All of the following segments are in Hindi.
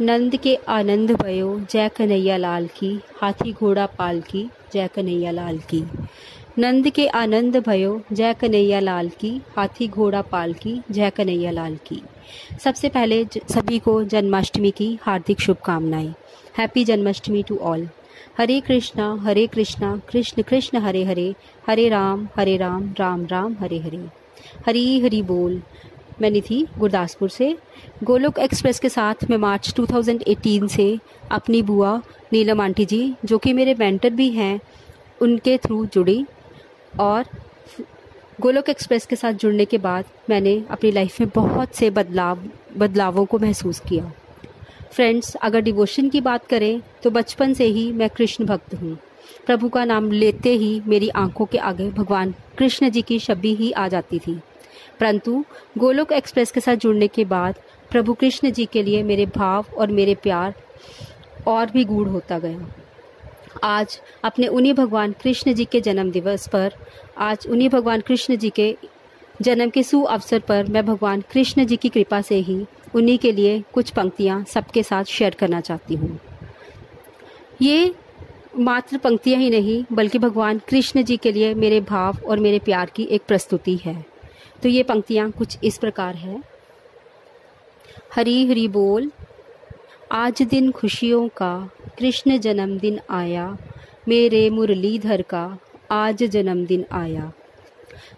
नंद के आनंद भयो, जय कन्हैया लाल की। हाथी घोड़ा पाल की, जय कन्हैया लाल की। नंद के आनंद भयो, जय कन्हैया लाल की। हाथी घोड़ा पाल की, जय कन्हैया लाल की। सबसे पहले सभी को जन्माष्टमी की हार्दिक शुभकामनाएँ। Happy Janmashtami to all Hare Krishna Hare Krishna, Krishna Krishna Hare Hare. Hare Ram Hare Ram Ram Ram, Hare Hare. Hari Hari बोल। मैं निधि गुरदासपुर से। गोलोक एक्सप्रेस के साथ मैं मार्च 2018 से अपनी बुआ नीलम आंटी जी, जो कि मेरे मेंटर भी हैं, उनके थ्रू जुड़ी और गोलोक एक्सप्रेस के साथ जुड़ने के बाद मैंने अपनी लाइफ में बहुत से बदलाव, बदलावों को महसूस किया। फ्रेंड्स, अगर डिवोशन की बात करें तो बचपन से ही मैं कृष्ण भक्त हूँ। प्रभु का नाम लेते ही मेरी आँखों के आगे भगवान कृष्ण जी की छवि ही आ जाती थी। परंतु गोलोक एक्सप्रेस के साथ जुड़ने के बाद प्रभु कृष्ण जी के लिए मेरे भाव और मेरे प्यार और भी गूढ़ होता गया। आज अपने उन्हीं भगवान कृष्ण जी के जन्म दिवस पर, आज उन्हीं भगवान कृष्ण जी के जन्म के सु अवसर पर मैं भगवान कृष्ण जी की कृपा से ही उन्हीं के लिए कुछ पंक्तियाँ सबके साथ शेयर करना चाहती हूँ। ये मात्र पंक्तियाँ ही नहीं, बल्कि भगवान कृष्ण जी के लिए मेरे भाव और मेरे प्यार की एक प्रस्तुति है। तो ये पंक्तियाँ कुछ इस प्रकार है। हरी हरी बोल, आज दिन खुशियों का, कृष्ण जन्मदिन आया, मेरे मुरलीधर का, आज जन्मदिन आया।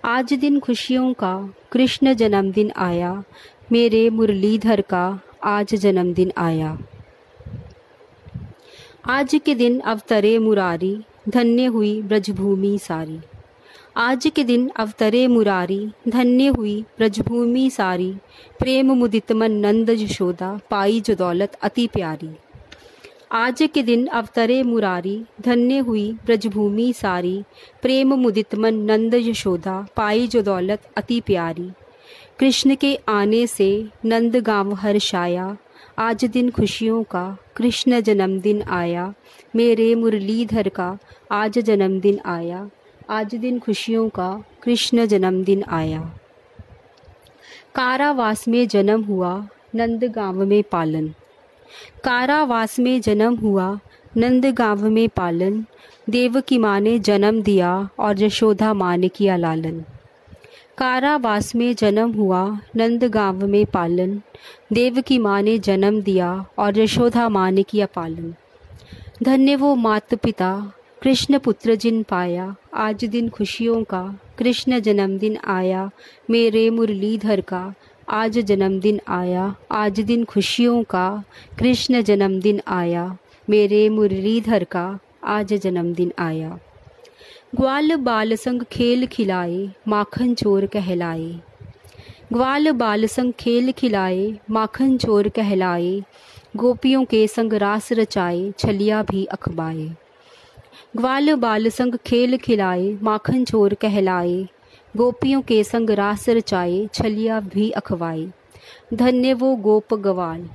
आज दिन खुशियों का, कृष्ण जन्मदिन आया, मेरे मुरलीधर का, आज जन्मदिन आया। आज के दिन अवतरे मुरारी, धन्य हुई ब्रजभूमि सारी। आज के दिन अवतरे मुरारी, धन्य हुई ब्रजभूमि सारी। प्रेम मुदित मन नंद यशोदा पाई जो दौलत अति प्यारी। आज के दिन अवतरे मुरारी, धन्य हुई ब्रजभूमि सारी। प्रेम मुदित मन नंद यशोदा पाई जो दौलत अति प्यारी। कृष्ण के आने से नंद गाँव हर्षाया आज दिन खुशियों का, कृष्ण जन्मदिन आया। मेरे मुरलीधर का, आज जन्मदिन आया। आज दिन खुशियों का कृष्ण जन्मदिन आया। कारावास में जन्म हुआ नंद गाँव में पालन। कारावास में जन्म हुआ नंद गाँव में पालन। देव की माँ ने जन्म दिया और यशोधा माँ ने किया लालन। कारावास में जन्म हुआ नंद गाँव में पालन। देव की माँ ने जन्म दिया और यशोधा माँ ने किया पालन। धन्य वो मात पिता कृष्ण पुत्र जिन पाया, आज दिन खुशियों का, कृष्ण जन्मदिन आया, मेरे मुरलीधर का, आज जन्मदिन आया, आज दिन खुशियों का, कृष्ण जन्मदिन आया, मेरे मुरलीधर का, आज जन्मदिन आया। ग्वाल बाल संग खेल खिलाए, माखन चोर कहलाए। ग्वाल बाल संग खेल खिलाए, माखन चोर कहलाए, गोपियों के संग रास रचाए, छलिया भी अखबाए। ग्वाल बाल संग खेल खिलाए, माखन चोर कहलाए। गोपियों के संग रास रचाए, छलिया भी अखवाए। धन्य वो गोप गवाल।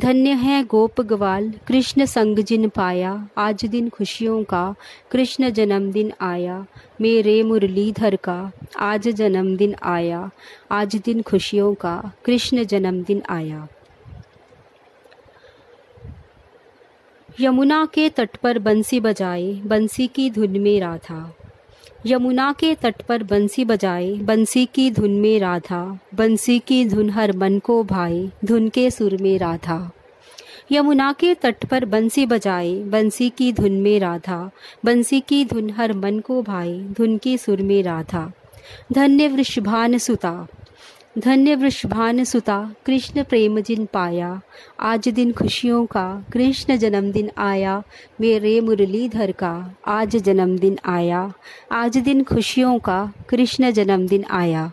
धन्य है गोप गवाल, कृष्ण संग जिन पाया। आज दिन खुशियों का, कृष्ण जन्मदिन आया। मेरे मुरलीधर का, आज जन्मदिन आया। आज दिन खुशियों का, कृष्ण जन्मदिन आया। यमुना के तट पर बंसी बजाए बंसी की धुन में राधा। यमुना के तट पर बंसी बजाए बंसी की धुन में राधा। बंसी की धुन हर मन को भाए धुन के सुर में राधा। यमुना के तट पर बंसी बजाए बंसी की धुन में राधा। बंसी की धुन हर मन को भाए धुन की सुर में राधा। धन्य वृषभान सुता। धन्य वृषभान सुता कृष्ण प्रेम जिन पाया। आज दिन खुशियों का, कृष्ण जन्मदिन आया। मेरे मुरलीधर का, आज जन्मदिन आया। आज दिन खुशियों का, कृष्ण जन्मदिन आया।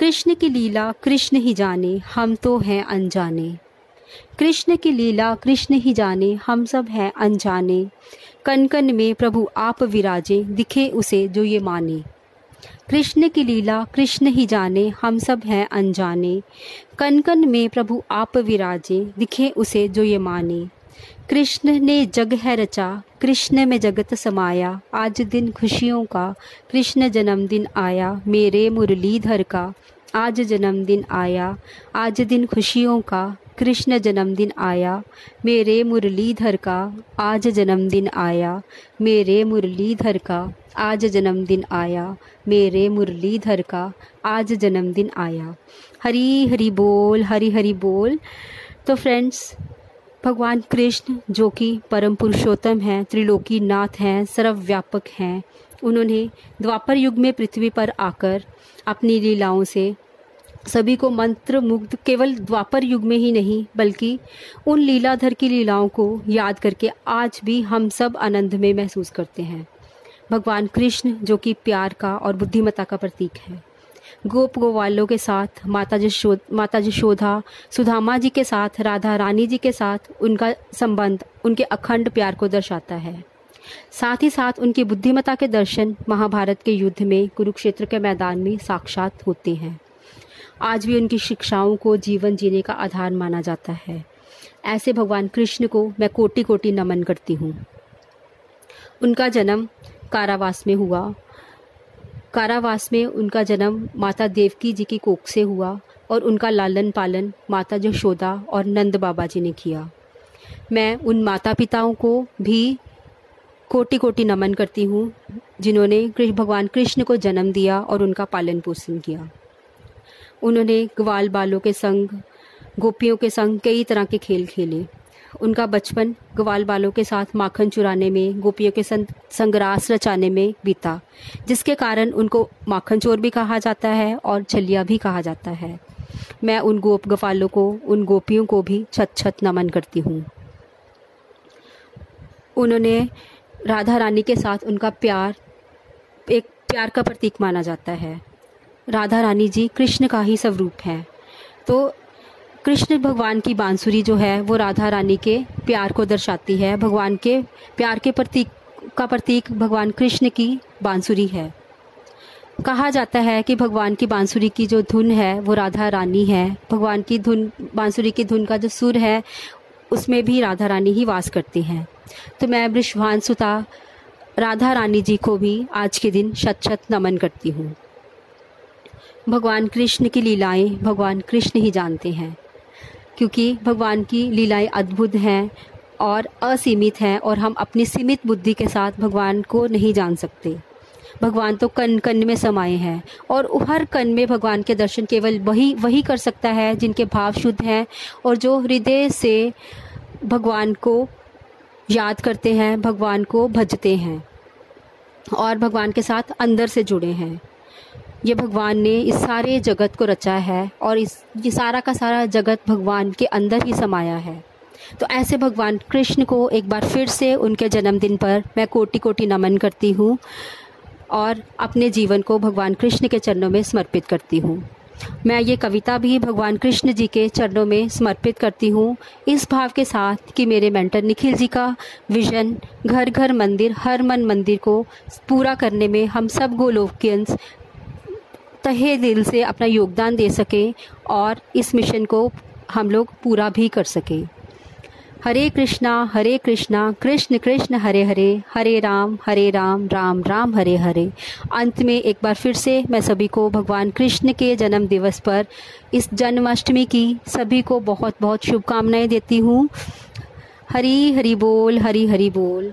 कृष्ण की लीला कृष्ण ही जाने, हम तो हैं अनजाने। कृष्ण की लीला कृष्ण ही जाने, हम सब हैं अनजाने। कन कन में प्रभु आप विराजे, दिखे उसे जो ये माने। कृष्ण की लीला कृष्ण ही जाने, हम सब हैं अनजाने। कन कन में प्रभु आप विराजे, दिखे उसे जो ये माने। कृष्ण ने जग है रचा, कृष्ण में जगत समाया। आज दिन खुशियों का, कृष्ण जन्मदिन आया। मेरे मुरलीधर का, आज जन्मदिन आया। आज दिन खुशियों का कृष्ण जन्मदिन आया, मेरे मुरलीधर का आज जन्मदिन आया, मेरे मुरलीधर का आज जन्मदिन आया, मेरे मुरलीधर का आज जन्मदिन आया। हरी हरी बोल, हरी हरी बोल। तो फ्रेंड्स, भगवान कृष्ण, जो कि परम पुरुषोत्तम हैं, त्रिलोकी नाथ हैं, सर्वव्यापक हैं, उन्होंने द्वापर युग में पृथ्वी पर आकर अपनी लीलाओं से सभी को मंत्र मुग्ध केवल द्वापर युग में ही नहीं, बल्कि उन लीलाधर की लीलाओं को याद करके आज भी हम सब आनंद में महसूस करते हैं। भगवान कृष्ण, जो कि प्यार का और बुद्धिमता का प्रतीक है। गोप गोवालों के साथ, माता जशोद, माता जशोधा, सुधामा जी के साथ, राधा रानी जी के साथ उनका संबंध, उनके अखंड प्यार को दर्शाता है। साथ ही साथ उनकी बुद्धिमत्ता के दर्शन महाभारत के युद्ध में कुरुक्षेत्र के मैदान में साक्षात होते हैं। आज भी उनकी शिक्षाओं को जीवन जीने का आधार माना जाता है। ऐसे भगवान कृष्ण को मैं कोटि कोटि नमन करती हूँ। उनका जन्म कारावास में हुआ। कारावास में उनका जन्म माता देवकी जी की कोख से हुआ और उनका लालन पालन माता यशोदा और नंद बाबा जी ने किया। मैं उन माता पिताओं को भी कोटि कोटि नमन करती हूँ, जिन्होंने भगवान कृष्ण को जन्म दिया और उनका पालन पोषण किया। उन्होंने ग्वाल बालों के संग, गोपियों के संग कई तरह के खेल खेले। उनका बचपन ग्वाल बालों के साथ माखन चुराने में, गोपियों के संग, संग्रास रचाने में बीता, जिसके कारण उनको माखन चोर भी कहा जाता है और छलिया भी कहा जाता है। मैं उन गोप गवालों को, उन गोपियों को भी छत छत नमन करती हूँ। उन्होंने राधा रानी के साथ उनका प्यार, एक प्यार का प्रतीक माना जाता है। राधा रानी जी कृष्ण का ही स्वरूप है। तो कृष्ण भगवान की बांसुरी जो है, वो राधा रानी के प्यार को दर्शाती है। भगवान के प्यार के प्रतीक का प्रतीक भगवान कृष्ण की बांसुरी है। कहा जाता है कि भगवान की बांसुरी की जो धुन है, वो राधा रानी है। भगवान की धुन, बांसुरी की धुन का जो सुर है, उसमें भी राधा रानी ही वास करती हैं। तो मैं वृषभान सुता राधा रानी जी को भी आज के दिन शत शत नमन करती हूँ। भगवान कृष्ण की लीलाएँ भगवान कृष्ण ही जानते हैं, क्योंकि भगवान की लीलाएँ अद्भुत हैं और असीमित हैं और हम अपनी सीमित बुद्धि के साथ भगवान को नहीं जान सकते। भगवान तो कन कन में समाये हैं और हर कन में भगवान के दर्शन केवल वही वही कर सकता है जिनके भाव शुद्ध हैं और जो हृदय से भगवान को याद करते हैं, भगवान को भजते हैं और भगवान के साथ अंदर से जुड़े हैं। ये भगवान ने इस सारे जगत को रचा है और इस, ये सारा का सारा जगत भगवान के अंदर ही समाया है। तो ऐसे भगवान कृष्ण को एक बार फिर से उनके जन्मदिन पर मैं कोटि कोटि नमन करती हूँ और अपने जीवन को भगवान कृष्ण के चरणों में समर्पित करती हूँ। मैं ये कविता भी भगवान कृष्ण जी के चरणों में समर्पित करती हूँ इस भाव के साथ कि मेरे मेंटर निखिल जी का विजन घर घर मंदिर, हर मन मंदिर को पूरा करने में हम सब गोलोकियंस तहे दिल से अपना योगदान दे सकें और इस मिशन को हम लोग पूरा भी कर सकें। हरे कृष्णा हरे कृष्णा, कृष्ण कृष्ण, हरे हरे हरे राम हरे राम राम राम, हरे हरे। अंत में एक बार फिर से मैं सभी को भगवान कृष्ण के जन्म दिवस पर इस जन्माष्टमी की सभी को बहुत बहुत शुभकामनाएँ देती हूँ। हरी हरी बोल, हरी हरी बोल।